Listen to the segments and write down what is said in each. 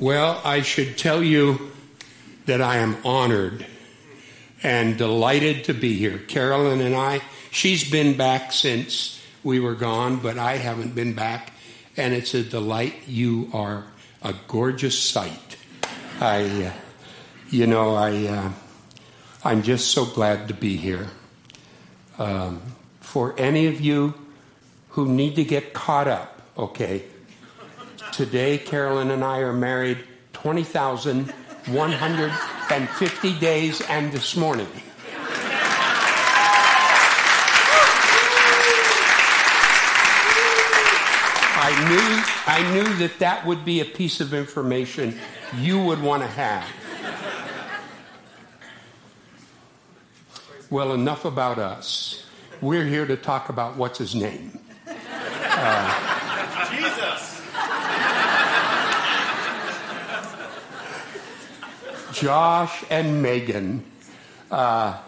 Well, I should tell you that I am honored and delighted to be here. Carolyn and I, she's been back since we were gone, but I haven't been back, and it's a delight. You are a gorgeous sight. I, uh, you know, I, uh, I'm just so glad to be here. Um, for any of you who need to get caught up, okay, today Carolyn and I are married 20,150 days and this morning. I knew, I knew that that would be a piece of information you would want to have. Well, enough about us. We're here to talk about what's his name. Uh, Jesus. Josh and Megan. Uh,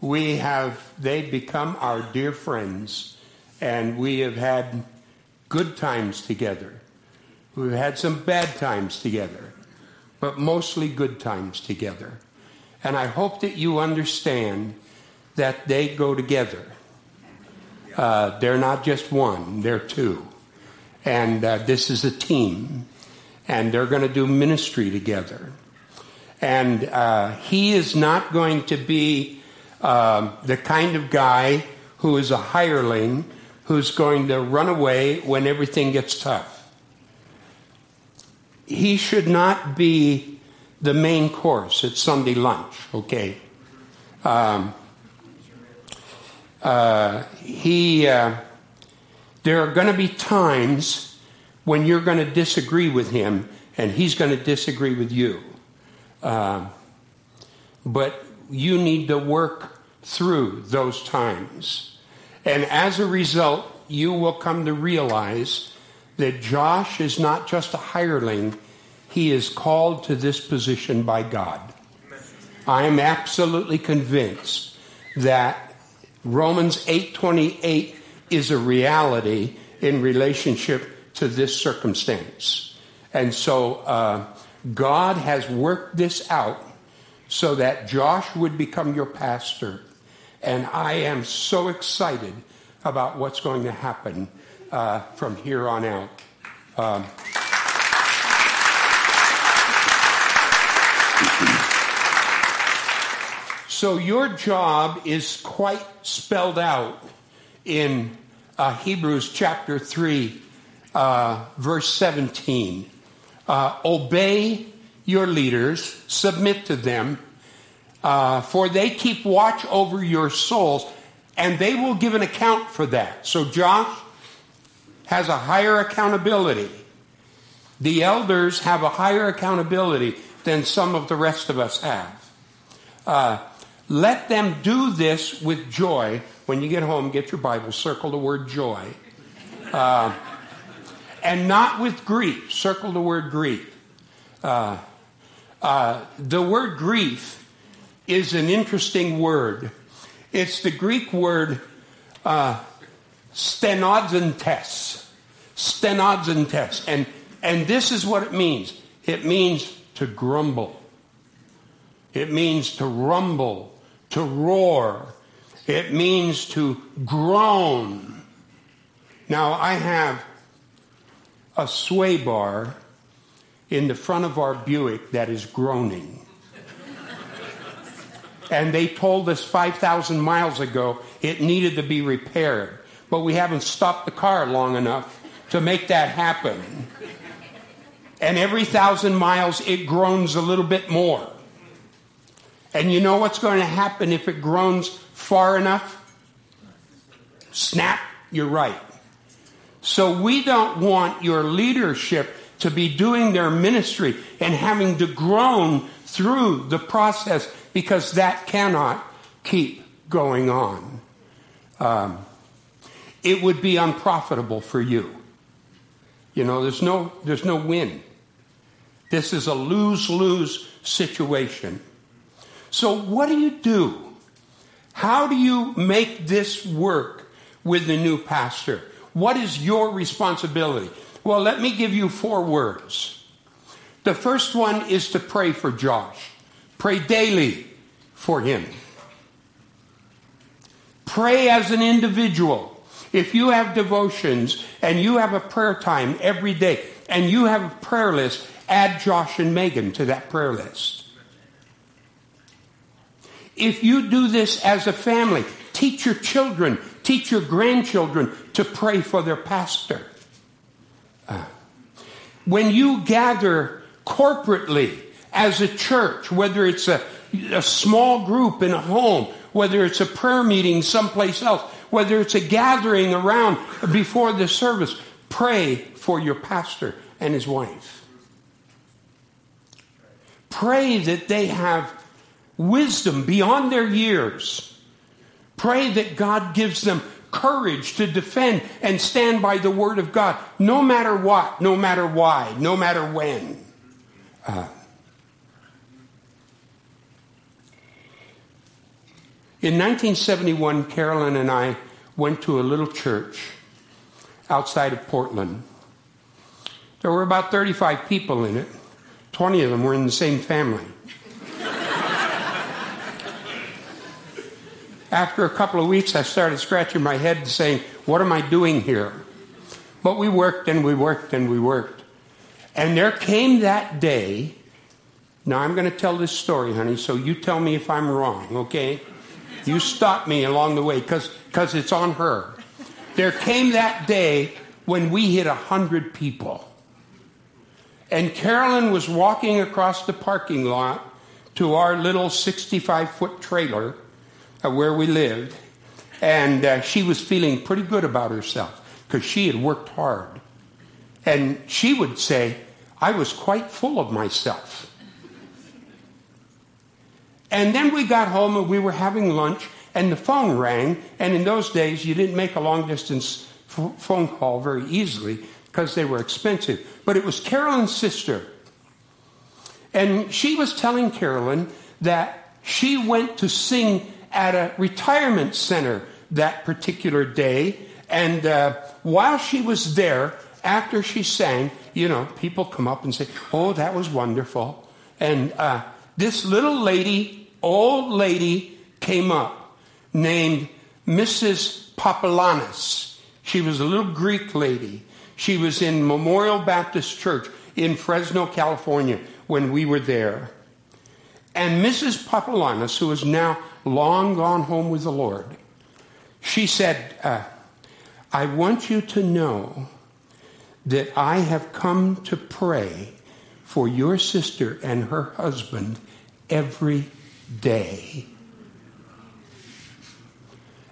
we have, they've become our dear friends, and we have had good times together. We've had some bad times together, but mostly good times together. And I hope that you understand that they go together. Uh, they're not just one, they're two. And uh, this is a team. And they're going to do ministry together. And uh, he is not going to be um, the kind of guy who is a hireling who's going to run away when everything gets tough. He should not be the main course at Sunday lunch, okay? Um, uh, he, uh, there are going to be times when you're going to disagree with him and he's going to disagree with you. Uh, but you need to work through those times. And as a result, you will come to realize that Josh is not just a hireling, he is called to this position by God. I am absolutely convinced that Romans 8:28 is a reality in relationship to this circumstance. And so uh, God has worked this out so that Josh would become your pastor. And I am so excited about what's going to happen uh, from here on out. Um, so your job is quite spelled out in uh, Hebrews chapter 3, uh, verse 17. Uh, obey your leaders, submit to them, uh, for they keep watch over your souls, and they will give an account for that. So Josh has a higher accountability. The elders have a higher accountability than some of the rest of us have. Uh, let them do this with joy. When you get home, get your Bible, circle the word joy. Uh, and not with grief. Circle the word grief. Uh, uh, the word grief is an interesting word. It's the Greek word uh. Stenazontes. And, and this is what it means it means to grumble, it means to rumble, to roar, it means to groan. Now, I have a sway bar in the front of our Buick that is groaning. and they told us 5,000 miles ago it needed to be repaired, but we haven't stopped the car long enough to make that happen. And every thousand miles it groans a little bit more. And you know what's going to happen if it groans far enough? Snap, you're right. So we don't want your leadership to be doing their ministry and having to groan through the process because that cannot keep going on. Um, it would be unprofitable for you. You know, there's no, there's no win. This is a lose lose situation. So, what do you do? How do you make this work with the new pastor? What is your responsibility? Well, let me give you four words. The first one is to pray for Josh. Pray daily for him. Pray as an individual. If you have devotions and you have a prayer time every day and you have a prayer list, add Josh and Megan to that prayer list. If you do this as a family, teach your children, teach your grandchildren to pray for their pastor. Uh, when you gather corporately as a church, whether it's a, a small group in a home, whether it's a prayer meeting someplace else, whether it's a gathering around before the service, pray for your pastor and his wife. Pray that they have wisdom beyond their years. Pray that God gives them courage to defend and stand by the Word of God, no matter what, no matter why, no matter when. Uh, in 1971, Carolyn and I went to a little church outside of Portland. There were about 35 people in it. 20 of them were in the same family. After a couple of weeks, I started scratching my head and saying, What am I doing here? But we worked and we worked and we worked. And there came that day. Now, I'm going to tell this story, honey, so you tell me if I'm wrong, okay? You stop me along the way because it's on her. There came that day when we hit a 100 people. And Carolyn was walking across the parking lot to our little 65 foot trailer uh, where we lived, and uh, she was feeling pretty good about herself because she had worked hard. And she would say, I was quite full of myself. And then we got home and we were having lunch, and the phone rang. And in those days, you didn't make a long distance f- phone call very easily because they were expensive. But it was Carolyn's sister. And she was telling Carolyn that she went to sing at a retirement center that particular day. And uh, while she was there, after she sang, you know, people come up and say, Oh, that was wonderful. And uh, this little lady, old lady, came up named Mrs. Papalanus. She was a little Greek lady. She was in Memorial Baptist Church in Fresno, California when we were there. And Mrs. Papalanus, who is now long gone home with the Lord, she said, uh, I want you to know that I have come to pray for your sister and her husband every day.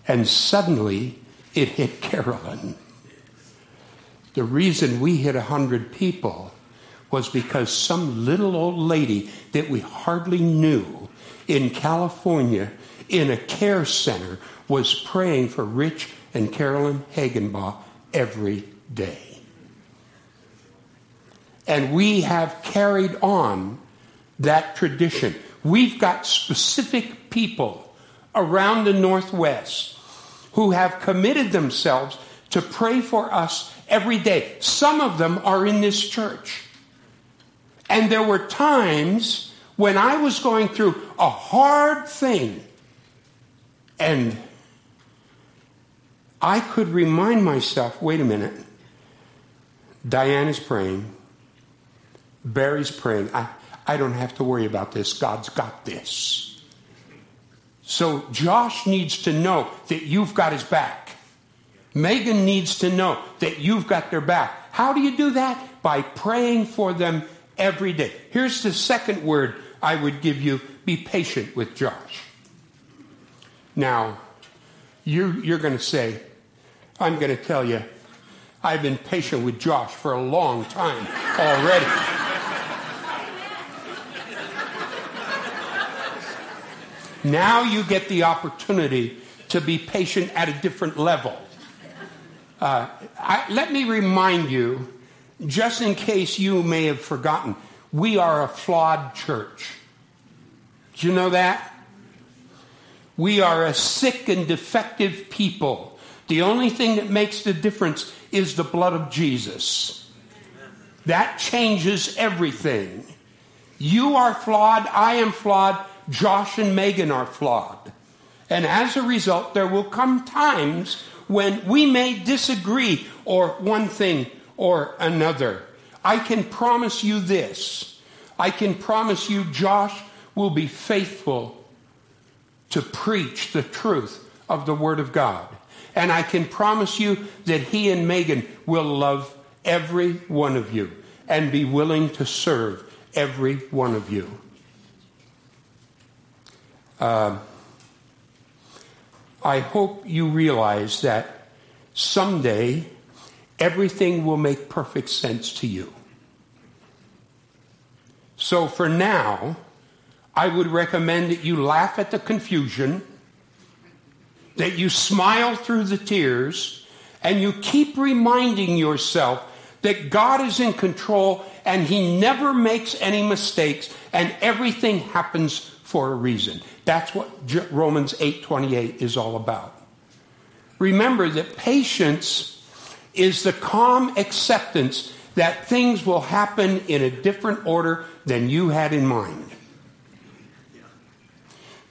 And suddenly it hit Carolyn. The reason we hit 100 people was because some little old lady that we hardly knew in California in a care center was praying for Rich and Carolyn Hagenbaugh every day. And we have carried on that tradition. We've got specific people around the Northwest who have committed themselves to pray for us every day. Some of them are in this church. And there were times when I was going through a hard thing and I could remind myself wait a minute, Diane is praying, Barry's praying. I, I don't have to worry about this. God's got this. So Josh needs to know that you've got his back. Megan needs to know that you've got their back. How do you do that? By praying for them every day. Here's the second word I would give you be patient with Josh. Now, you, you're going to say, I'm going to tell you, I've been patient with Josh for a long time already. now you get the opportunity to be patient at a different level. Uh, I, let me remind you, just in case you may have forgotten, we are a flawed church. Do you know that? We are a sick and defective people. The only thing that makes the difference is the blood of Jesus. That changes everything. You are flawed, I am flawed, Josh and Megan are flawed. And as a result, there will come times when we may disagree or one thing or another. I can promise you this. I can promise you, Josh will be faithful to preach the truth of the Word of God. And I can promise you that he and Megan will love every one of you and be willing to serve every one of you. Uh, I hope you realize that someday everything will make perfect sense to you. So for now, I would recommend that you laugh at the confusion, that you smile through the tears, and you keep reminding yourself that God is in control and He never makes any mistakes and everything happens for a reason. That's what Romans 8:28 is all about. Remember that patience is the calm acceptance that things will happen in a different order than you had in mind.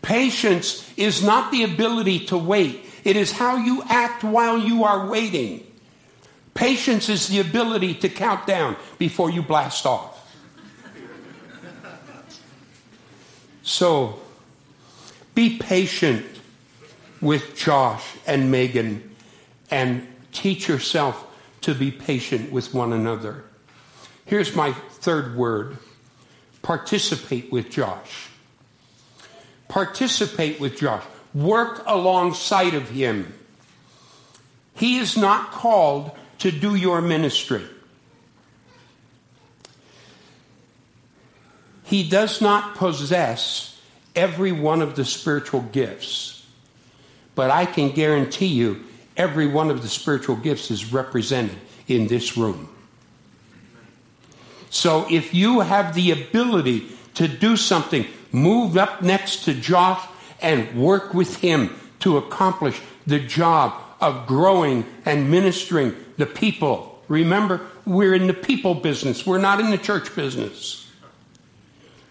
Patience is not the ability to wait, it is how you act while you are waiting. Patience is the ability to count down before you blast off. So, be patient with Josh and Megan and teach yourself to be patient with one another. Here's my third word participate with Josh. Participate with Josh. Work alongside of him. He is not called to do your ministry. He does not possess every one of the spiritual gifts. But I can guarantee you, every one of the spiritual gifts is represented in this room. So if you have the ability to do something, move up next to Josh and work with him to accomplish the job of growing and ministering the people. Remember, we're in the people business, we're not in the church business.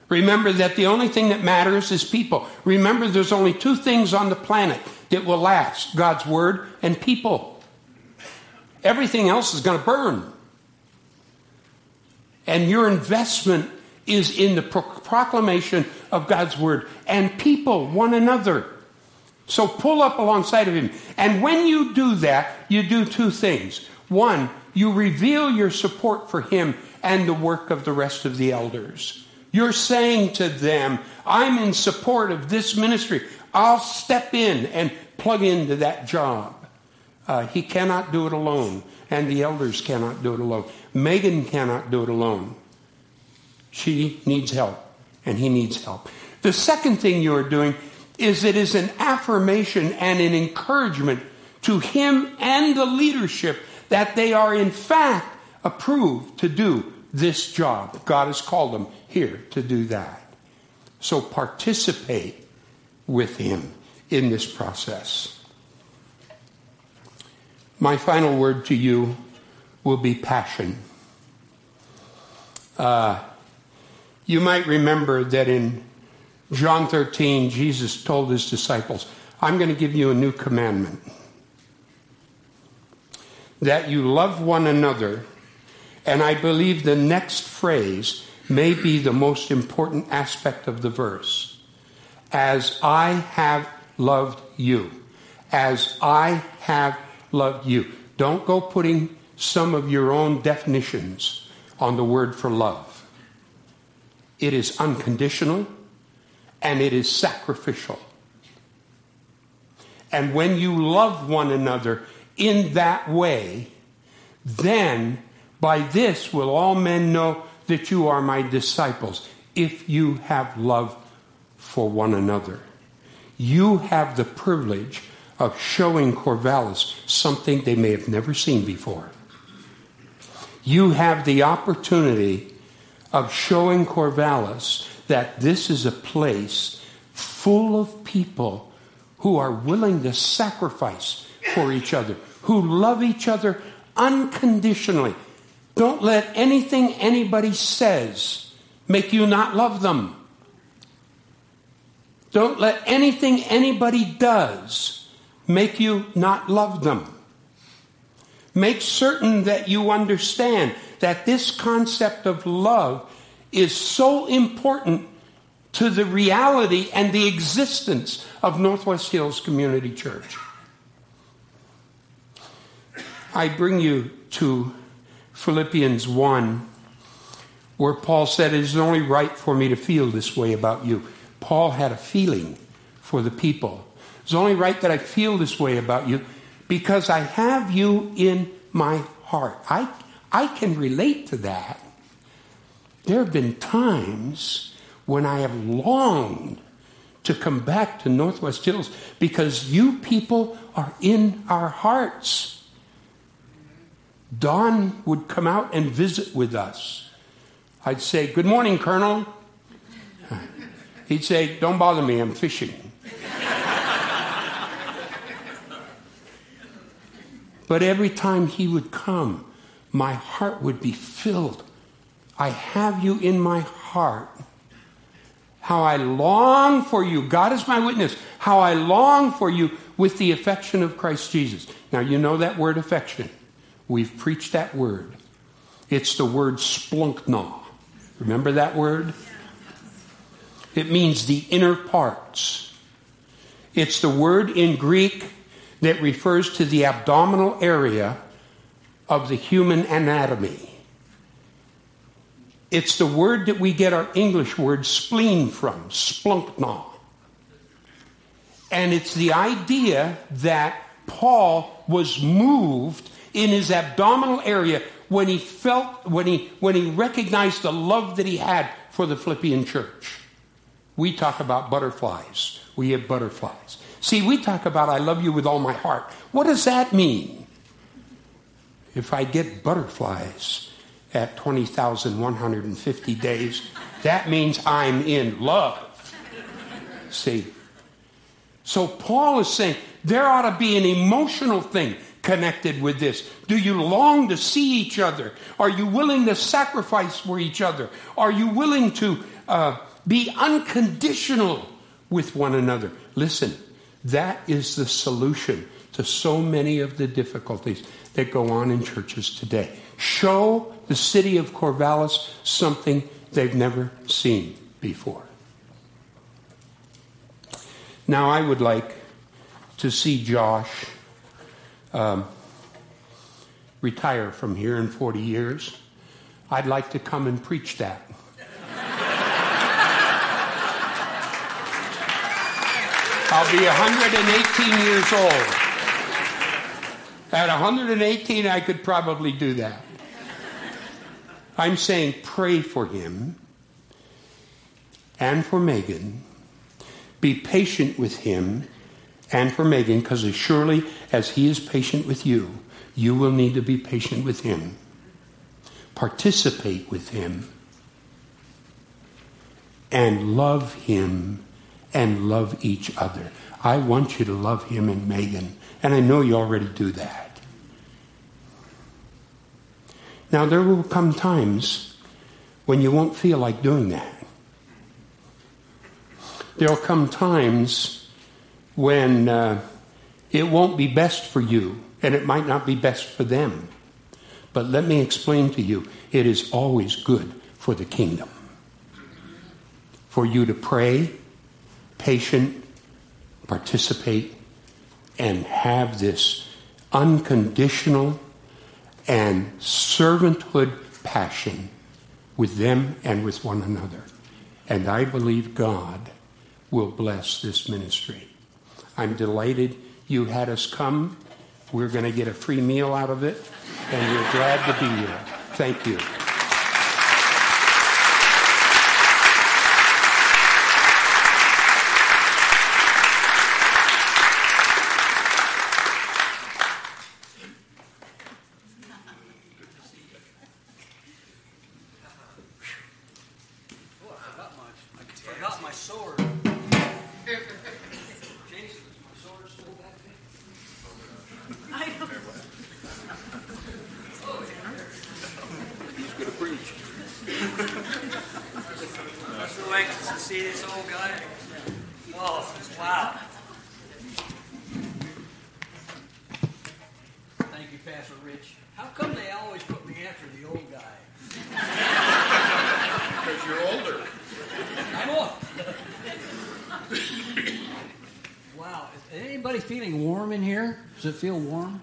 Remember that the only thing that matters is people. Remember, there's only two things on the planet that will last God's Word and people. Everything else is going to burn. And your investment is in the pro- proclamation of God's Word and people, one another. So pull up alongside of Him. And when you do that, you do two things. One, you reveal your support for Him and the work of the rest of the elders. You're saying to them, I'm in support of this ministry. I'll step in and plug into that job. Uh, he cannot do it alone, and the elders cannot do it alone. Megan cannot do it alone. She needs help, and he needs help. The second thing you are doing is it is an affirmation and an encouragement to him and the leadership that they are, in fact, approved to do this job. God has called them here to do that. So participate with Him in this process. My final word to you will be passion. Uh, you might remember that in John 13, Jesus told his disciples, I'm going to give you a new commandment that you love one another. And I believe the next phrase may be the most important aspect of the verse. As I have loved you. As I have loved you. Don't go putting some of your own definitions on the word for love. It is unconditional and it is sacrificial. And when you love one another in that way, then by this will all men know that you are my disciples if you have love for one another. You have the privilege of showing Corvallis something they may have never seen before. You have the opportunity of showing Corvallis that this is a place full of people who are willing to sacrifice for each other, who love each other unconditionally, Don't let anything anybody says make you not love them. Don't let anything anybody does make you not love them. Make certain that you understand that this concept of love is so important to the reality and the existence of Northwest Hills Community Church. I bring you to Philippians 1, where Paul said, It is only right for me to feel this way about you. Paul had a feeling for the people. It's only right that I feel this way about you because I have you in my heart. I, I can relate to that. There have been times when I have longed to come back to Northwest Hills because you people are in our hearts. Don would come out and visit with us. I'd say, Good morning, Colonel. He'd say, Don't bother me, I'm fishing. but every time he would come, my heart would be filled. I have you in my heart. How I long for you. God is my witness. How I long for you with the affection of Christ Jesus. Now, you know that word affection. We've preached that word. It's the word splanchna. Remember that word? It means the inner parts. It's the word in Greek that refers to the abdominal area of the human anatomy. It's the word that we get our English word spleen from, splanchna. And it's the idea that Paul was moved in his abdominal area when he felt, when he, when he recognized the love that he had for the Philippian church. We talk about butterflies. We have butterflies. See, we talk about I love you with all my heart. What does that mean? If I get butterflies at 20,150 days, that means I'm in love. See? So Paul is saying there ought to be an emotional thing connected with this? Do you long to see each other? Are you willing to sacrifice for each other? Are you willing to uh, be unconditional with one another? Listen, that is the solution to so many of the difficulties that go on in churches today. Show the city of Corvallis something they've never seen before. Now, I would like to see Josh um, retire from here in 40 years, I'd like to come and preach that. I'll be 118 years old. At 118, I could probably do that. I'm saying pray for him and for Megan. Be patient with him and for Megan, because as surely as he is patient with you, you will need to be patient with him. Participate with him and love him and love each other. I want you to love him and Megan, and I know you already do that. Now, there will come times when you won't feel like doing that. There will come times when uh, it won't be best for you and it might not be best for them. But let me explain to you it is always good for the kingdom. For you to pray, patient, participate, and have this unconditional and servanthood passion with them and with one another. And I believe God will bless this ministry. I'm delighted you had us come. We're going to get a free meal out of it, and we're glad to be here. Thank you. Does it feel warm?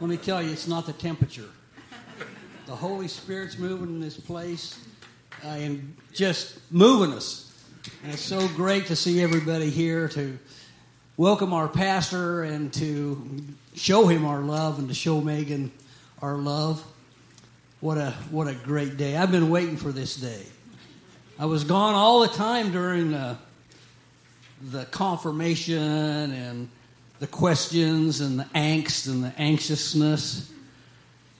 Let me tell you, it's not the temperature. The Holy Spirit's moving in this place uh, and just moving us. And it's so great to see everybody here to welcome our pastor and to show him our love and to show Megan our love. What a what a great day. I've been waiting for this day. I was gone all the time during the, the confirmation and the questions and the angst and the anxiousness.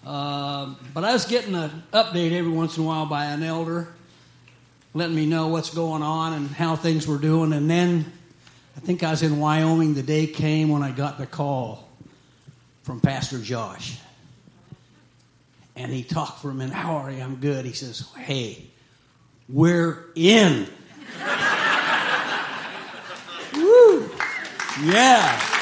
Uh, but I was getting an update every once in a while by an elder, letting me know what's going on and how things were doing. And then I think I was in Wyoming. The day came when I got the call from Pastor Josh. And he talked for a minute. How are you? I'm good. He says, Hey, we're in. Woo! Yeah.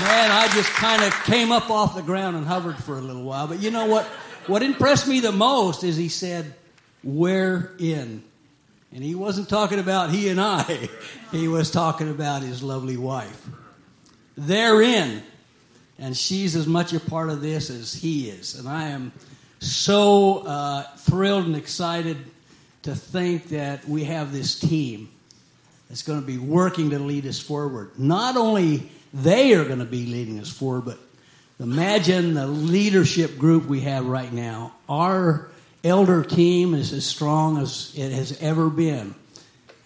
Man, I just kind of came up off the ground and hovered for a little while. But you know what? What impressed me the most is he said, We're in. And he wasn't talking about he and I, he was talking about his lovely wife. They're in. And she's as much a part of this as he is. And I am so uh, thrilled and excited to think that we have this team that's going to be working to lead us forward. Not only they are going to be leading us forward, but imagine the leadership group we have right now. Our elder team is as strong as it has ever been.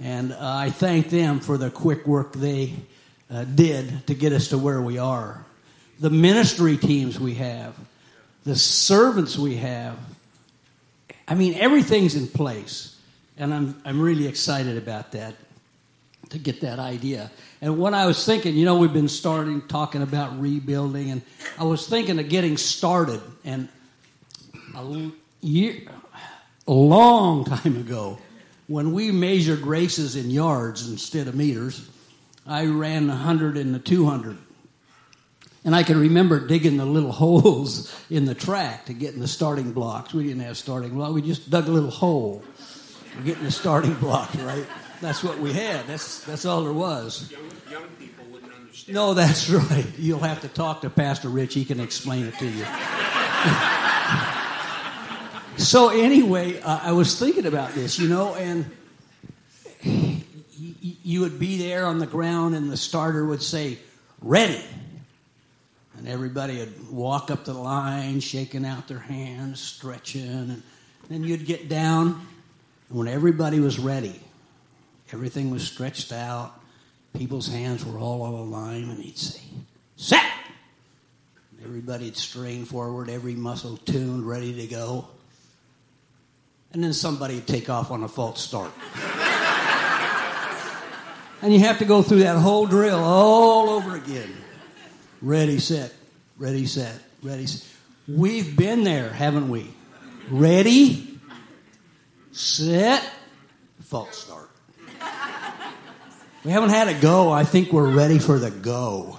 And uh, I thank them for the quick work they uh, did to get us to where we are. The ministry teams we have, the servants we have. I mean, everything's in place. And I'm, I'm really excited about that, to get that idea. And what I was thinking, you know, we've been starting talking about rebuilding, and I was thinking of getting started. And a year, a long time ago, when we measured races in yards instead of meters, I ran the 100 and the 200. And I can remember digging the little holes in the track to get in the starting blocks. We didn't have starting blocks. We just dug a little hole to get in the starting block, right? That's what we had. That's, that's all there was. Young, young people wouldn't understand. No, that's right. You'll have to talk to Pastor Rich. He can explain it to you. so, anyway, uh, I was thinking about this, you know, and you would be there on the ground, and the starter would say, Ready. And everybody would walk up the line, shaking out their hands, stretching. And then you'd get down, and when everybody was ready, everything was stretched out, people's hands were all on a line, and he'd say, Set! And everybody'd strain forward, every muscle tuned, ready to go. And then somebody would take off on a false start. and you have to go through that whole drill all over again. Ready, set, ready, set, ready, set. We've been there, haven't we? Ready, set, false start. We haven't had a go. I think we're ready for the go.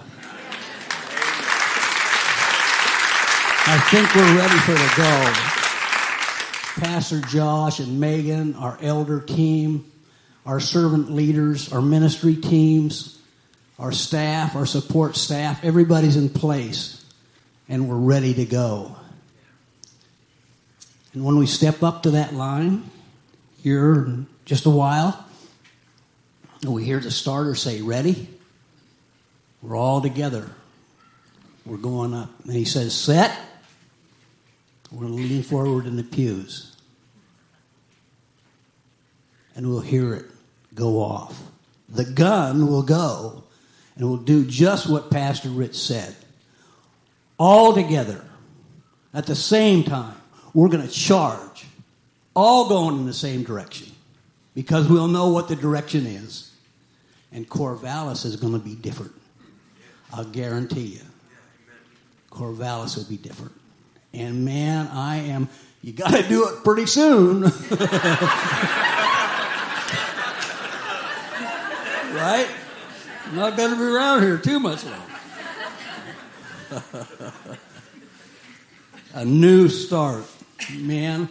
I think we're ready for the go. Pastor Josh and Megan, our elder team, our servant leaders, our ministry teams, our staff, our support staff, everybody's in place and we're ready to go. And when we step up to that line here in just a while, and we hear the starter say, Ready? We're all together. We're going up. And he says, Set. We're going to lean forward in the pews. And we'll hear it go off. The gun will go and we'll do just what Pastor Rich said. All together, at the same time, we're going to charge, all going in the same direction, because we'll know what the direction is. And Corvallis is going to be different. I'll guarantee you. Corvallis will be different. And man, I am you got to do it pretty soon. right? I'm not going to be around here too much longer. A new start, man.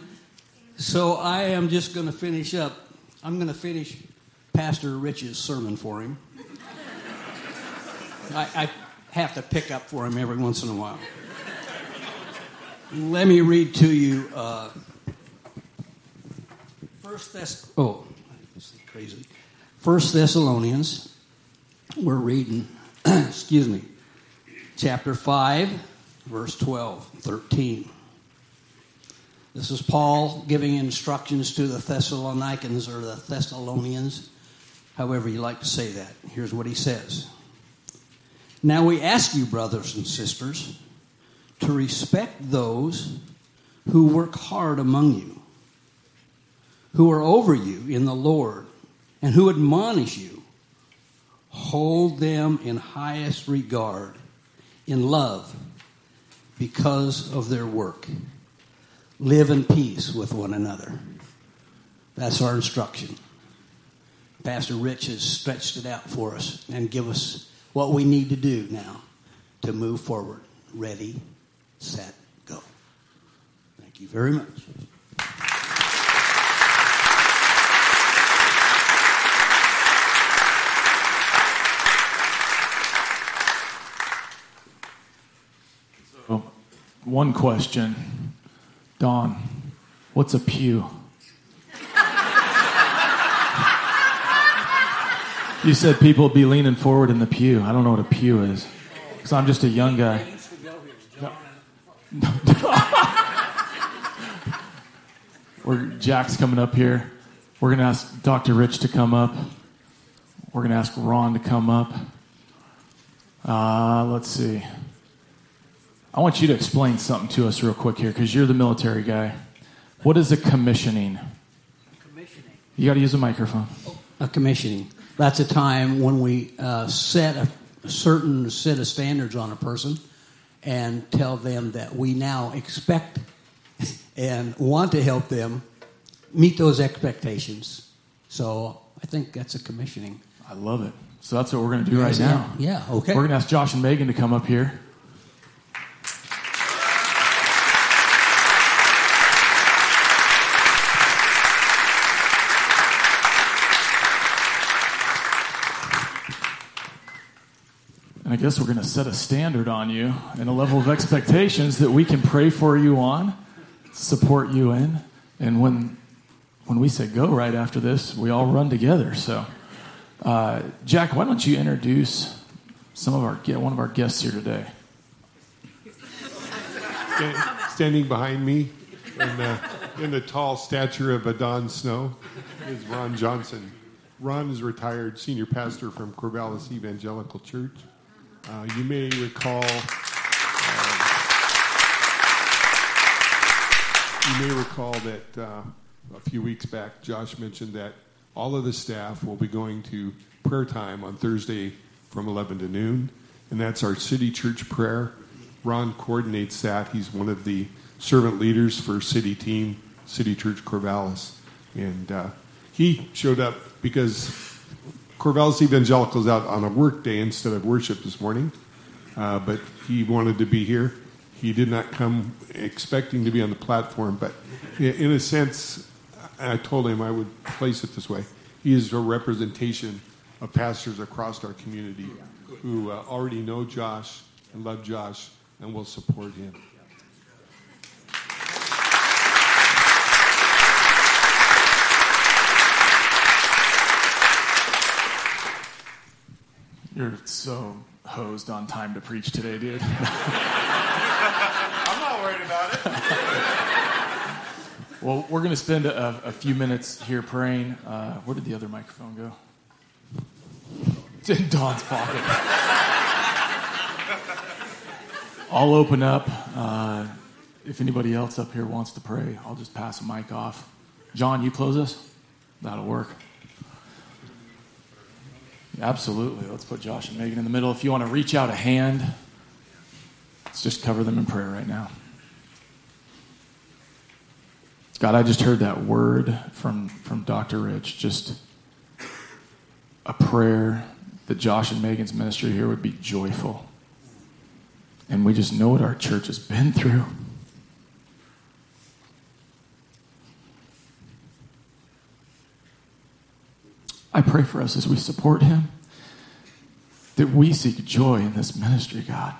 So I am just going to finish up. I'm going to finish Pastor Rich's sermon for him. I, I have to pick up for him every once in a while. Let me read to you uh, First Thess. Oh, this is crazy. First Thessalonians. We're reading. excuse me. Chapter five, verse 12, 13. This is Paul giving instructions to the Thessalonians or the Thessalonians, however you like to say that. Here's what he says Now we ask you, brothers and sisters, to respect those who work hard among you, who are over you in the Lord, and who admonish you. Hold them in highest regard, in love, because of their work. Live in peace with one another. That's our instruction. Pastor Rich has stretched it out for us and give us what we need to do now to move forward. Ready, set, go. Thank you very much. So, one question. Don, what's a pew? You said people be leaning forward in the pew. I don't know what a pew is. Because I'm just a young guy. We're, Jack's coming up here. We're going to ask Dr. Rich to come up. We're going to ask Ron to come up. Uh, let's see. I want you to explain something to us real quick here because you're the military guy. What is a commissioning? Commissioning. You got to use a microphone. A commissioning. That's a time when we uh, set a, a certain set of standards on a person and tell them that we now expect and want to help them meet those expectations. So I think that's a commissioning. I love it. So that's what we're going to do right Yeah, now. Yeah, okay. We're going to ask Josh and Megan to come up here. Guess we're going to set a standard on you and a level of expectations that we can pray for you on, support you in. And when, when we say go right after this, we all run together. So, uh, Jack, why don't you introduce some of our one of our guests here today? Stand- Standing behind me in the, in the tall stature of a Don Snow is Ron Johnson. Ron is retired senior pastor from Corvallis Evangelical Church. Uh, you may recall. uh, you may recall that uh, a few weeks back, Josh mentioned that all of the staff will be going to prayer time on Thursday from 11 to noon, and that's our city church prayer. Ron coordinates that. He's one of the servant leaders for city team, City Church Corvallis, and uh, he showed up because Corvallis Evangelicals out on a work day instead of worship this morning, uh, but he wanted to be here. He did not come expecting to be on the platform, but in a sense, I told him I would place it this way. He is a representation of pastors across our community who uh, already know Josh and love Josh and will support him. You're so hosed on time to preach today, dude. I'm not worried about it. well, we're going to spend a, a few minutes here praying. Uh, where did the other microphone go? It's in Don's pocket. I'll open up. Uh, if anybody else up here wants to pray, I'll just pass the mic off. John, you close us? That'll work. Absolutely. Let's put Josh and Megan in the middle. If you want to reach out a hand, let's just cover them in prayer right now. God, I just heard that word from, from Dr. Rich, just a prayer that Josh and Megan's ministry here would be joyful. And we just know what our church has been through. I pray for us as we support him that we seek joy in this ministry, God.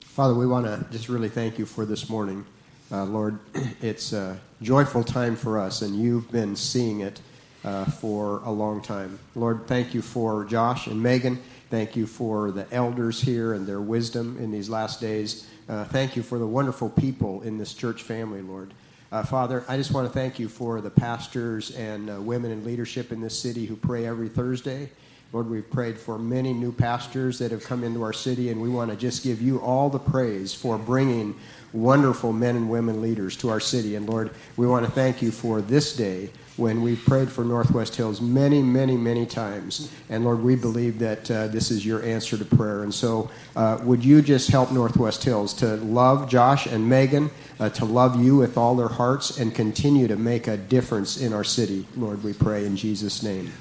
Father, we want to just really thank you for this morning. Uh, Lord, it's a joyful time for us, and you've been seeing it uh, for a long time. Lord, thank you for Josh and Megan. Thank you for the elders here and their wisdom in these last days. Uh, thank you for the wonderful people in this church family, Lord. Uh, Father, I just want to thank you for the pastors and uh, women in leadership in this city who pray every Thursday. Lord, we've prayed for many new pastors that have come into our city, and we want to just give you all the praise for bringing wonderful men and women leaders to our city. And Lord, we want to thank you for this day when we've prayed for Northwest Hills many, many, many times. And Lord, we believe that uh, this is your answer to prayer. And so, uh, would you just help Northwest Hills to love Josh and Megan, uh, to love you with all their hearts, and continue to make a difference in our city? Lord, we pray in Jesus' name.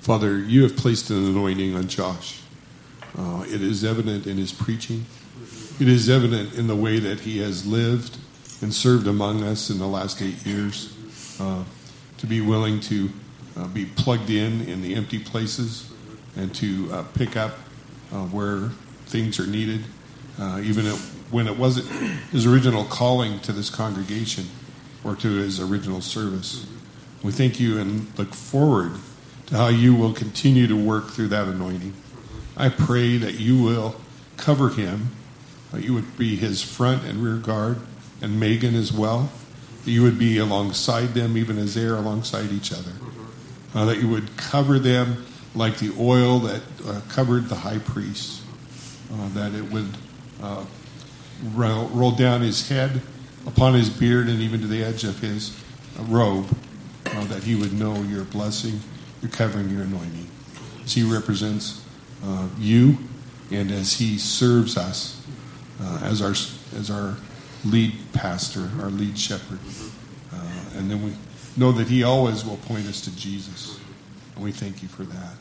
Father, you have placed an anointing on Josh. Uh, it is evident in his preaching. It is evident in the way that he has lived and served among us in the last eight years. Uh, to be willing to uh, be plugged in in the empty places and to uh, pick up uh, where things are needed, uh, even when it wasn't his original calling to this congregation or to his original service. We thank you and look forward to how you will continue to work through that anointing. I pray that you will cover him you would be his front and rear guard, and Megan as well. That you would be alongside them, even as they are alongside each other. Uh, that you would cover them like the oil that uh, covered the high priest. Uh, that it would uh, roll, roll, down his head, upon his beard, and even to the edge of his uh, robe. Uh, that he would know your blessing, your covering, your anointing. As he represents you, and as he serves us uh, as our as our lead pastor, our lead shepherd, uh, and then we know that He always will point us to Jesus, and we thank you for that.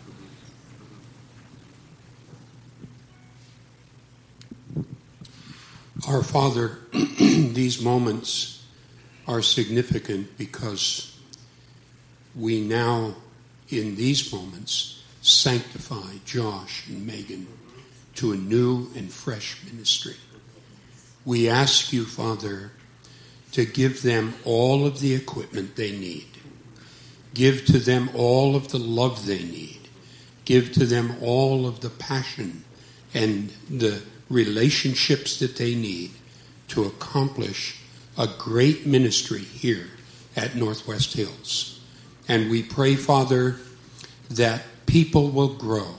Our Father, these moments are significant because we now, in these moments, sanctify Josh and Megan to a new and fresh ministry. We ask you, Father, to give them all of the equipment they need. Give to them all of the love they need. Give to them all of the passion and the relationships that they need to accomplish a great ministry here at Northwest Hills. And we pray, Father, that people will grow,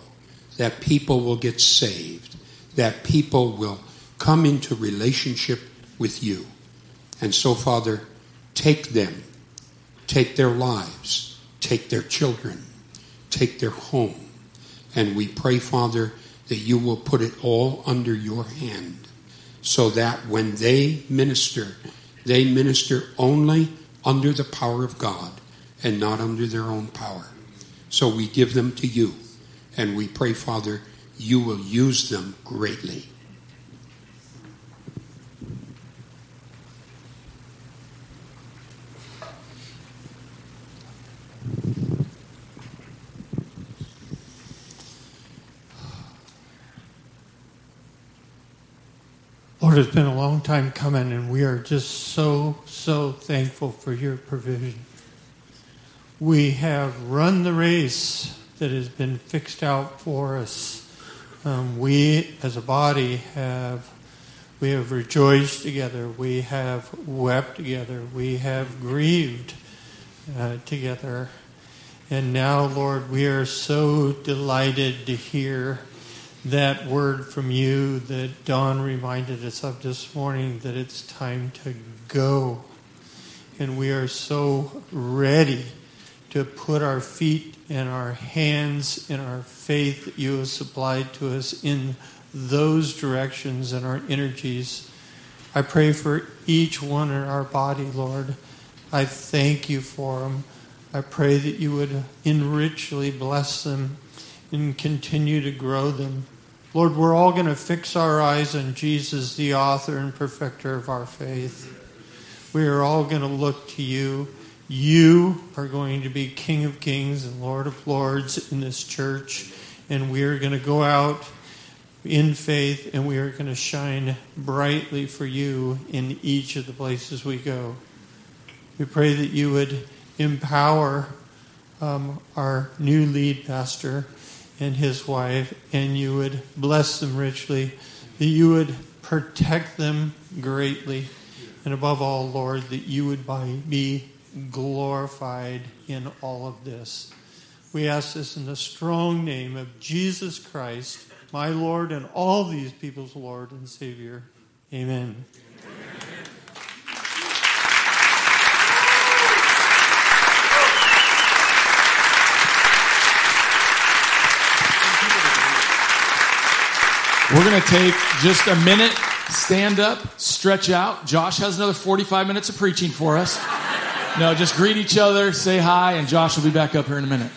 that people will get saved, that people will come into relationship with you. And so, Father, take them, take their lives, take their children, take their home. And we pray, Father, that you will put it all under your hand so that when they minister, they minister only under the power of God and not under their own power. So we give them to you. And we pray, Father, you will use them greatly. Lord, it's been a long time coming, and we are just so, so thankful for your provision. We have run the race that has been fixed out for us. Um, we, as a body, have we have rejoiced together. We have wept together. We have grieved uh, together. And now, Lord, we are so delighted to hear that word from you that Don reminded us of this morning that it's time to go. and we are so ready to put our feet and our hands and our faith that you have supplied to us in those directions and our energies. I pray for each one in our body, Lord. I thank you for them. I pray that you would enrichly bless them and continue to grow them. Lord, we're all going to fix our eyes on Jesus, the author and perfecter of our faith. We are all going to look to you. You are going to be King of Kings and Lord of Lords in this church, and we are going to go out in faith and we are going to shine brightly for you in each of the places we go. We pray that you would empower um, our new lead pastor and his wife, and you would bless them richly, that you would protect them greatly, and above all, Lord, that you would be glorified in all of this. We ask this in the strong name of Jesus Christ, my Lord, and all these people's Lord and Savior. Amen. We're going to take just a minute, stand up, stretch out. Josh has another 45 minutes of preaching for us. No, just greet each other, say hi, and Josh will be back up here in a minute.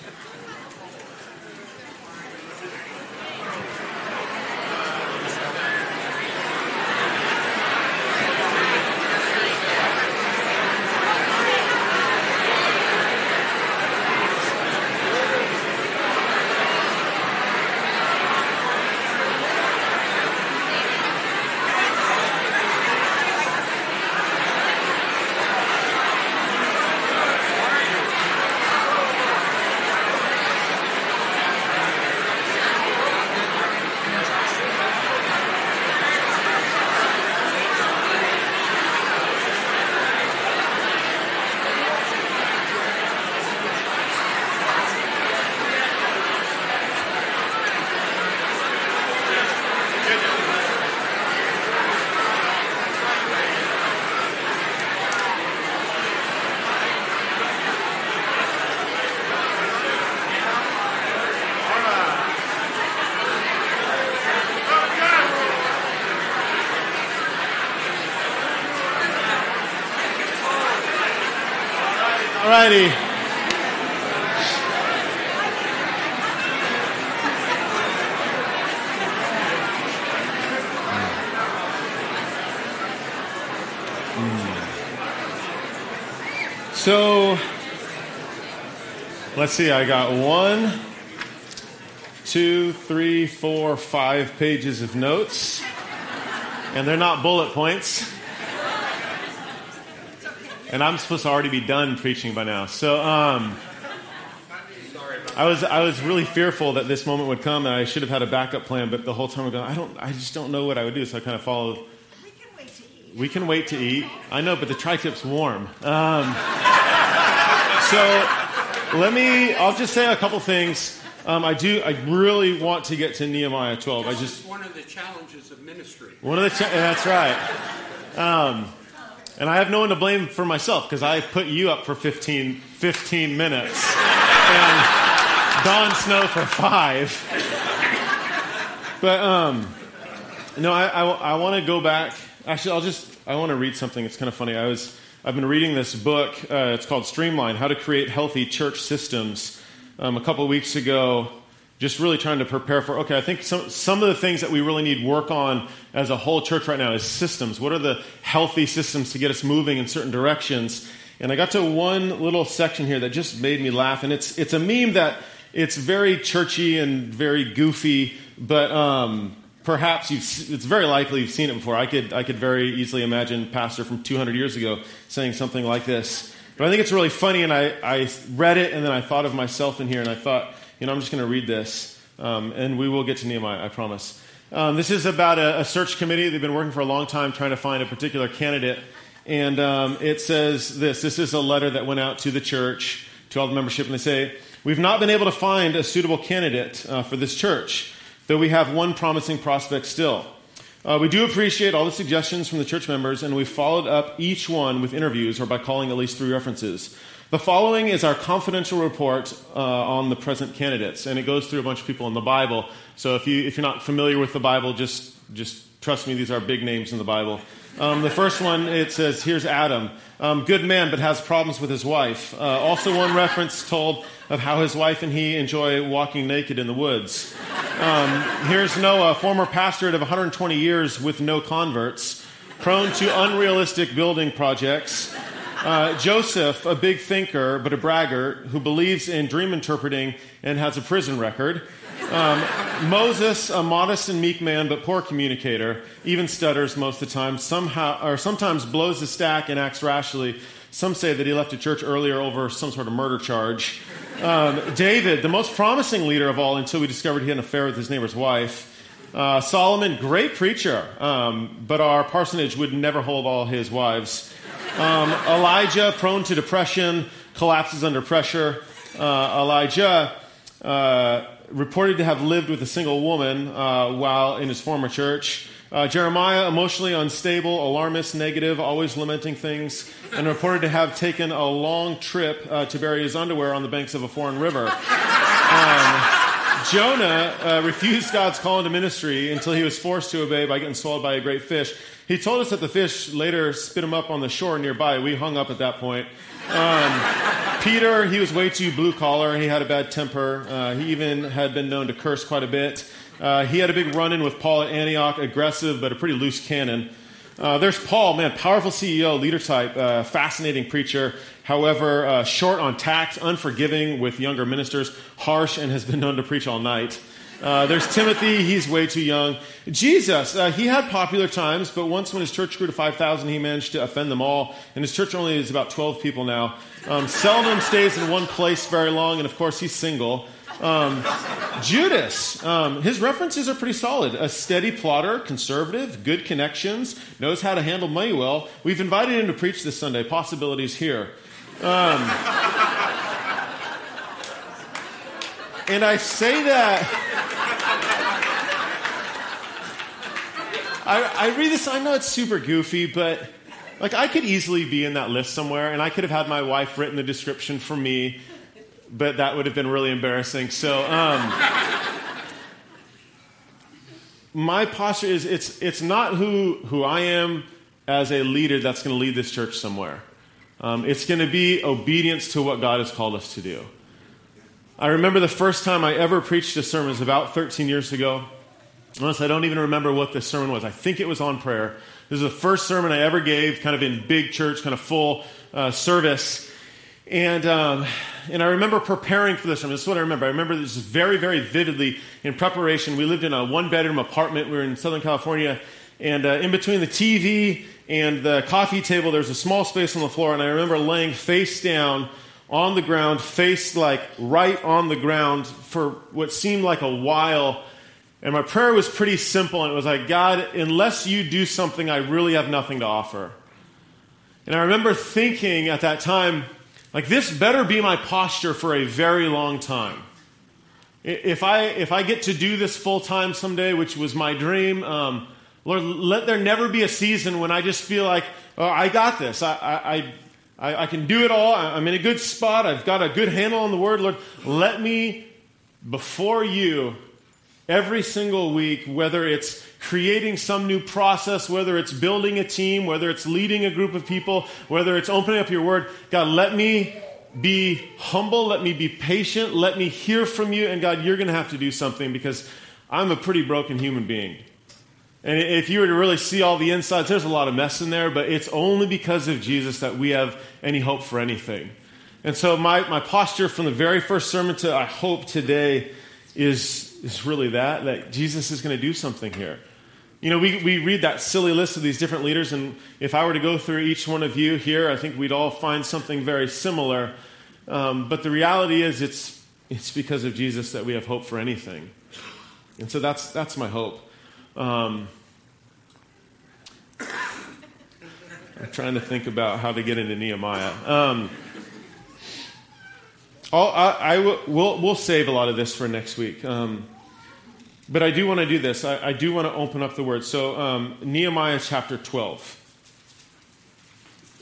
So let's see, I got one, two, three, four, five pages of notes, and they're not bullet points. And I'm supposed to already be done preaching by now. So, um, I was I was really fearful that this moment would come, and I should have had a backup plan. But the whole time I'm going, I don't, I just don't know what I would do. So I kind of followed. We can wait to eat. We can wait to eat. I know, but the tri-tip's warm. Um, so let me. I'll just say a couple things. Um, I do. I really want to get to Nehemiah 12. I just one of the challenges of ministry. one of the. Cha- that's right. Um, and I have no one to blame for myself because I put you up for 15, 15 minutes and Don Snow for five. But um, no, I, I, I want to go back. Actually, I'll just I want to read something. It's kind of funny. I was I've been reading this book. Uh, it's called Streamline: How to Create Healthy Church Systems. Um, a couple weeks ago, just really trying to prepare for okay i think some, some of the things that we really need work on as a whole church right now is systems. What are the healthy systems to get us moving in certain directions? And i got to one little section here that just made me laugh and it's it's a meme that it's very churchy and very goofy but um, perhaps it's very likely you've seen it before. I could i could very easily imagine pastor from 200 years ago saying something like this. But i think it's really funny and i, I read it and then i thought of myself in here and i thought you know, I'm just going to read this, um, and we will get to Nehemiah, I promise. Um, this is about a, a, search committee. They've been working for a long time trying to find a particular candidate. And um, it says this this is a letter that went out to the church, to all the membership, and they say, We've not been able to find a suitable candidate uh, for this church, though we have one promising prospect still. Uh, we do appreciate all the suggestions from the church members, and we followed up each one with interviews or by calling at least three references. The following is our confidential report uh, on the present candidates, and it goes through a bunch of people in the Bible. So if, you, if you're not familiar with the Bible, just, just trust me, these are big names in the Bible. Um, the first one, it says, here's Adam. Um, good man, but has problems with his wife. Uh, also, one reference told of how his wife and he enjoy walking naked in the woods. Um, here's Noah, former pastorate of 120 years with no converts, prone to unrealistic building projects. Uh, Joseph, a big thinker but a braggart who believes in dream interpreting and has a prison record. Um, Moses, a modest and meek man, but poor communicator, even stutters most of the time. Somehow, or sometimes blows his stack and acts rashly. Some say that he left a church earlier over some sort of murder charge. Um, David, the most promising leader of all, until we discovered he had an affair with his neighbor's wife. Uh, Solomon, great preacher, um, but our parsonage would never hold all his wives. Um, Elijah, prone to depression, collapses under pressure. Uh, Elisha. Uh, reported to have lived with a single woman uh, while in his former church. Uh, Jeremiah, emotionally unstable, alarmist, negative, always lamenting things, and reported to have taken a long trip uh, to bury his underwear on the banks of a foreign river. Um, Jonah uh, refused God's call into ministry until he was forced to obey by getting swallowed by a great fish. He told us that the fish later spit him up on the shore nearby. We hung up at that point. Um, Peter, he was way too blue collar. He had a bad temper. Uh, he even had been known to curse quite a bit. Uh, he had a big run in with Paul at Antioch, aggressive but a pretty loose cannon. Uh, there's Paul, man, powerful CEO, leader type, uh, fascinating preacher. However, uh, short on tact, unforgiving with younger ministers, harsh, and has been known to preach all night. Uh, there's Timothy, he's way too young. Jesus, uh, he had popular times, but once when his church grew to 5,000, he managed to offend them all. And his church only is about 12 people now. Um, seldom stays in one place very long, and of course, he's single. Um, Judas, um, his references are pretty solid. A steady plotter, conservative, good connections, knows how to handle money well. We've invited him to preach this Sunday. Possibilities here. And I say that. I, I read this, I know it's super goofy, but like I could easily be in that list somewhere, and I could have had my wife written the description for me, but that would have been really embarrassing. So, um, my posture is it's, it's not who, who I am as a leader that's going to lead this church somewhere. Um, it's going to be obedience to what God has called us to do. I remember the first time I ever preached a sermon was about 13 years ago. Honestly, I don't even remember what this sermon was. I think it was on prayer. This is the first sermon I ever gave, kind of in big church, kind of full uh, service. And, um, and I remember preparing for this sermon. This is what I remember. I remember this very, very vividly in preparation. We lived in a one bedroom apartment. We were in Southern California. And uh, in between the TV and the coffee table, there's a small space on the floor. And I remember laying face down on the ground, face like right on the ground for what seemed like a while and my prayer was pretty simple, and it was like, God, unless you do something, I really have nothing to offer. And I remember thinking at that time, like, this better be my posture for a very long time. If I, if I get to do this full time someday, which was my dream, um, Lord, let there never be a season when I just feel like, oh, I got this. I, I, I, I can do it all. I'm in a good spot. I've got a good handle on the word. Lord, let me, before you, every single week, whether it's creating some new process, whether it's building a team, whether it's leading a group of people, whether it's opening up your word. God, let me be humble, let me be patient, let me hear from you, and God, you're going to have to do something because I'm a pretty broken human being. And if you were to really see all the insides, there's a lot of mess in there, but it's only because of Jesus that we have any hope for anything. And so, my, my posture from the very first sermon to I hope today is is really that, that Jesus is going to do something here. You know, we, we read that silly list of these different leaders, and if I were to go through each one of you here, I think we'd all find something very similar. Um, but the reality is, it's, it's because of Jesus that we have hope for anything. And so that's, that's my hope. Um, I'm trying to think about how to get into Nehemiah. Um, I, I will, we'll, we'll save a lot of this for next week. Um, But I do want to do this. I, I do want to open up the word. So, um, Nehemiah chapter 12.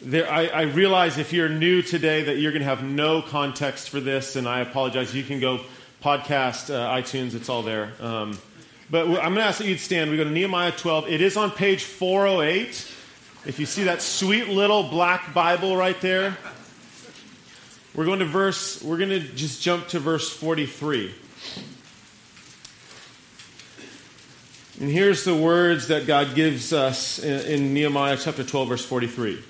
There, I, I, realize if you're new today that you're going to have no context for this, and I apologize. You can go podcast, uh, iTunes, it's all there. Um, but I'm going to ask that you'd stand. We go to Nehemiah 12. It is on page 408. If you see that sweet little black Bible right there, we're going to verse, we're going to just jump to verse 43. And here's the words that God gives us in, in Nehemiah chapter 12, verse 43.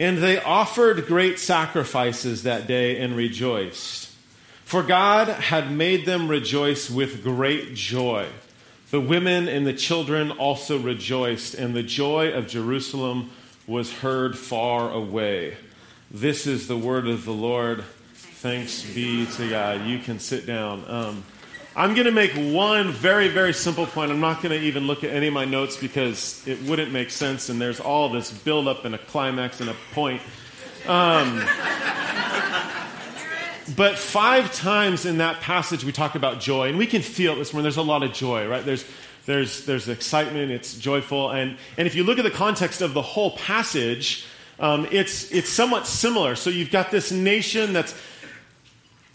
And they offered great sacrifices that day and rejoiced. For God had made them rejoice with great joy. The women and the children also rejoiced, and the joy of Jerusalem was heard far away. This is the word of the Lord. Thanks be to God. You can sit down. Um, I'm going to make one very, very simple point. I'm not going to even look at any of my notes because it wouldn't make sense, and there's all this build up and a climax and a point. Um, but five times in that passage we talk about joy, and we can feel this when there's a lot of joy, right? There's there's there's excitement, it's joyful, and and if you look at the context of the whole passage, um, it's it's somewhat similar. So you've got this nation that's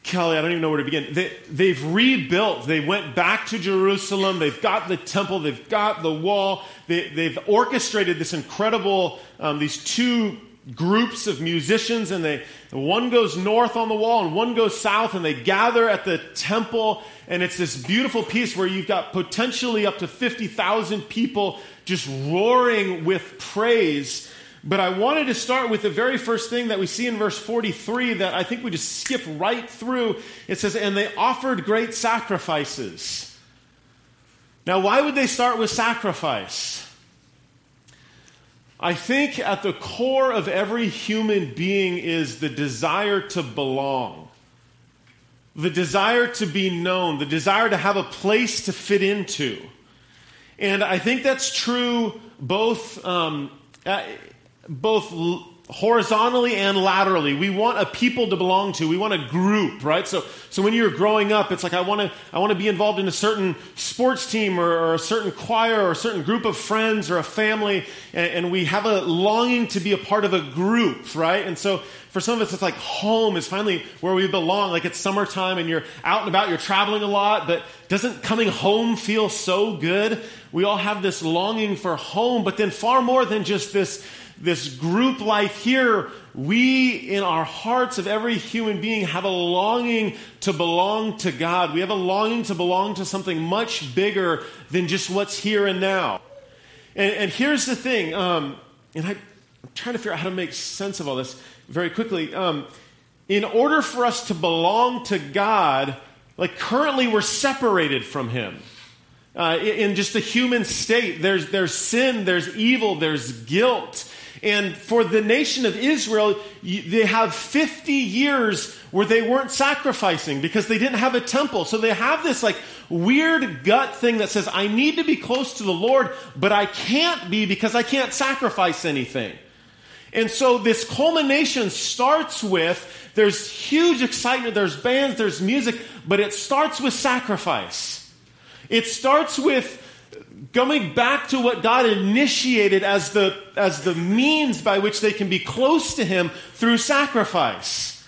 Kelly, I don't even know where to begin. They, they've rebuilt. They went back to Jerusalem. They've got the temple. They've got the wall. They, have orchestrated this incredible, um, these two groups of musicians, and they one goes north on the wall and one goes south, and they gather at the temple. And it's this beautiful piece where you've got potentially up to 50,000 people just roaring with praise but I wanted to start with the very first thing that we see in verse 43 that I think we just skip right through. It says, And they offered great sacrifices. Now, why would they start with sacrifice? I think at the core of every human being is the desire to belong, the desire to be known, the desire to have a place to fit into. And I think that's true both um, both horizontally and laterally. We want a people to belong to. We want a group, right? So, so when you're growing up, it's like I want to, I want to be involved in a certain sports team or, or, a certain choir or a certain group of friends or a family, and, and, we have a longing to be a part of a group, right? And so for some of us, it's like home is finally where we belong. Like it's summertime and you're out and about, you're traveling a lot, but doesn't coming home feel so good? We all have this longing for home, but then far more than just this this group life here, we in our hearts of every human being have a longing to belong to God. We have a longing to belong to something much bigger than just what's here and now. And, and here's the thing, um, and I, am trying to figure out how to make sense of all this very quickly. Um, in order for us to belong to God, like currently we're separated from Him. Uh, in just the human state, there's, there's sin, there's evil, there's guilt. And for the nation of Israel, they have 50 years where they weren't sacrificing because they didn't have a temple. So they have this like weird gut thing that says, I need to be close to the Lord, but I can't be because I can't sacrifice anything. And so this culmination starts with there's huge excitement, there's bands, there's music, but it starts with sacrifice. It starts with going back to what God initiated as the, as the means by which they can be close to Him through sacrifice.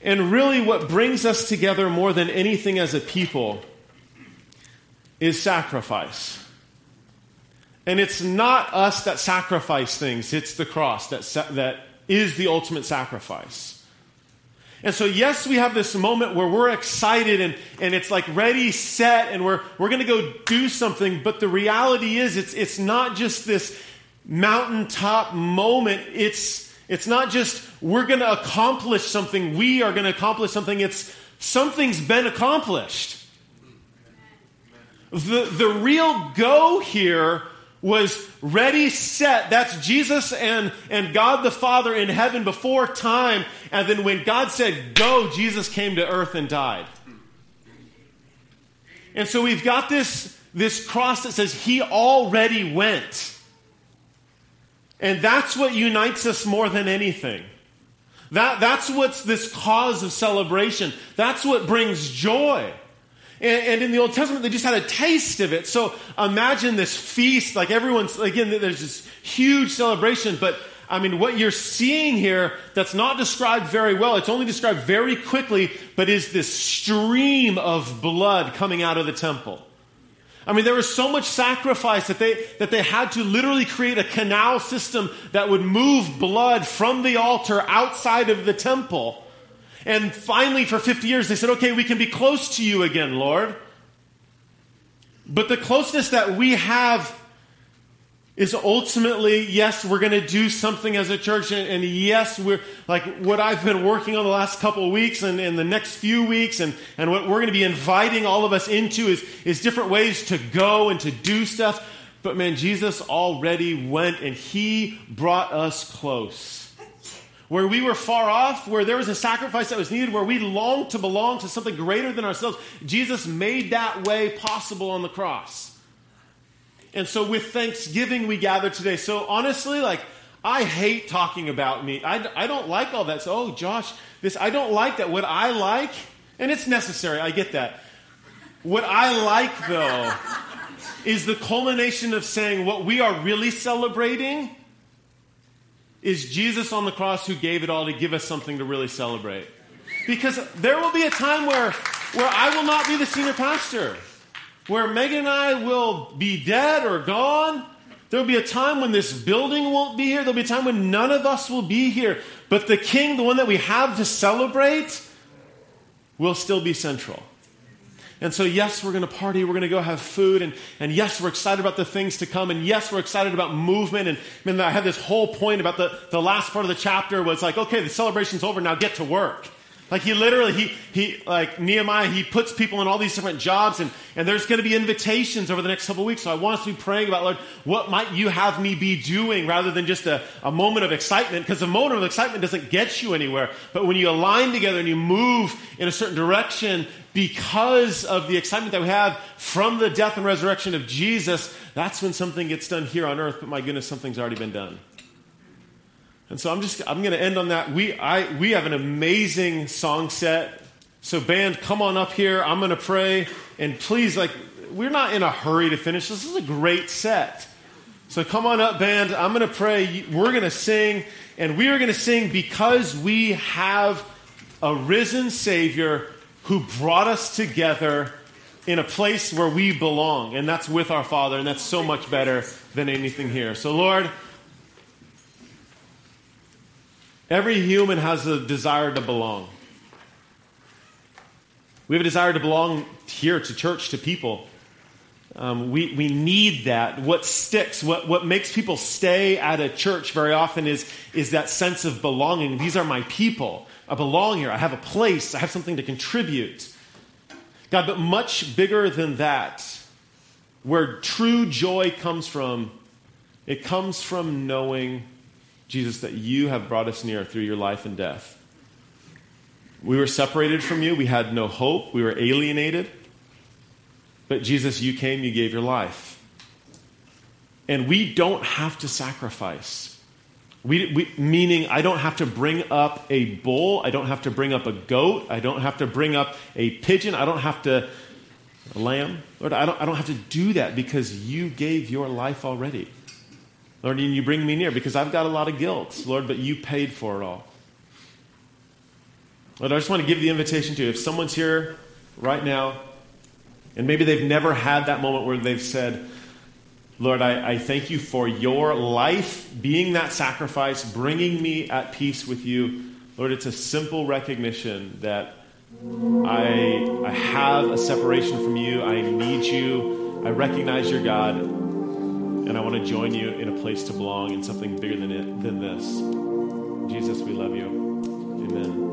And really, what brings us together more than anything as a people is sacrifice. And it's not us that sacrifice things, it's the cross that, that is the ultimate sacrifice. And so, yes, we have this moment where we're excited and, and it's like ready, set, and we're, we're going to go do something. But the reality is, it's, it's not just this mountaintop moment. It's, it's not just we're going to accomplish something, we are going to accomplish something. It's something's been accomplished. The, the real go here was ready, set. That's Jesus and, and God the Father in heaven before time. And then when God said, go, Jesus came to earth and died. And so we've got this, this cross that says, He already went. And that's what unites us more than anything. That, that's what's this cause of celebration. That's what brings joy. And, and, in the Old Testament, they just had a taste of it. So imagine this feast, like everyone's, again, there's this huge celebration, but I mean, what you're seeing here that's not described very well, it's only described very quickly, but is this stream of blood coming out of the temple. I mean, there was so much sacrifice that they, that they had to literally create a canal system that would move blood from the altar outside of the temple. And finally, for 50 years, they said, okay, we can be close to you again, Lord. But the closeness that we have is ultimately, yes, we're going to do something as a church. And, and, yes, we're like what I've been working on the last couple of weeks and, and the next few weeks, and, and what we're going to be inviting all of us into is, is different ways to go and to do stuff. But man, Jesus already went and he brought us close. Where we were far off, where there was a sacrifice that was needed, where we longed to belong to something greater than ourselves, Jesus made that way possible on the cross. And so with Thanksgiving, we gather today. So honestly, like, I hate talking about me. I, I don't like all that. So, oh, Josh, this, I don't like that. What I like, and it's necessary, I get that. What I like, though, is the culmination of saying what we are really celebrating is Jesus on the cross who gave it all to give us something to really celebrate. Because there will be a time where, where I will not be the senior pastor where Megan and I will be dead or gone. There'll be a time when this building won't be here. There'll be a time when none of us will be here. But the King, the one that we have to celebrate, will still be central. And so, yes, we're going to party, we're going to go have food, and, and yes, we're excited about the things to come, and yes, we're excited about movement. And I, mean, I had this whole point about the, the last part of the chapter was like, okay, the celebration's over, now get to work. Like he literally, he, he, like Nehemiah, he puts people in all these different jobs and, and there's going to be invitations over the next couple weeks. So I want us to be praying about, Lord, what might you have me be doing rather than just a, a moment of excitement? Because a moment of excitement doesn't get you anywhere. But when you align together and you move in a certain direction because of the excitement that we have from the death and resurrection of Jesus, that's when something gets done here on earth. But my goodness, something's already been done. And so I'm just I'm going to end on that. We I we have an amazing song set. So band, come on up here. I'm going to pray and please like we're not in a hurry to finish. This is a great set. So come on up band. I'm going to pray. We're going to sing and we are going to sing because we have a risen savior who brought us together in a place where we belong and that's with our father and that's so much better than anything here. So Lord, Every human has a desire to belong. We have a desire to belong here to church, to people. Um, we, we need that. What sticks, what, what makes people stay at a church very often is, is that sense of belonging. These are my people. I belong here. I have a place. I have something to contribute. God, but much bigger than that, where true joy comes from, it comes from knowing Jesus, that you have brought us near through your life and death. We were separated from you, we had no hope, we were alienated. But Jesus, you came, you gave your life. And we don't have to sacrifice. We, we, meaning, I don't have to bring up a bull. I don't have to bring up a goat. I don't have to bring up a pigeon. I don't have to, a lamb. Lord, I don't, I don't have to do that because you gave your life already. Lord, and you bring me near because I've got a lot of guilt, Lord, but you paid for it all. Lord, I just want to give the invitation to you. If someone's here right now, and maybe they've never had that moment where they've said, Lord, I, I thank you for your life being that sacrifice, bringing me at peace with you. Lord, it's a simple recognition that I, I have a separation from you. I need you. I recognize you're God. And I want to join you in a place to belong in something bigger than, it, than this. Jesus, we love you. Amen.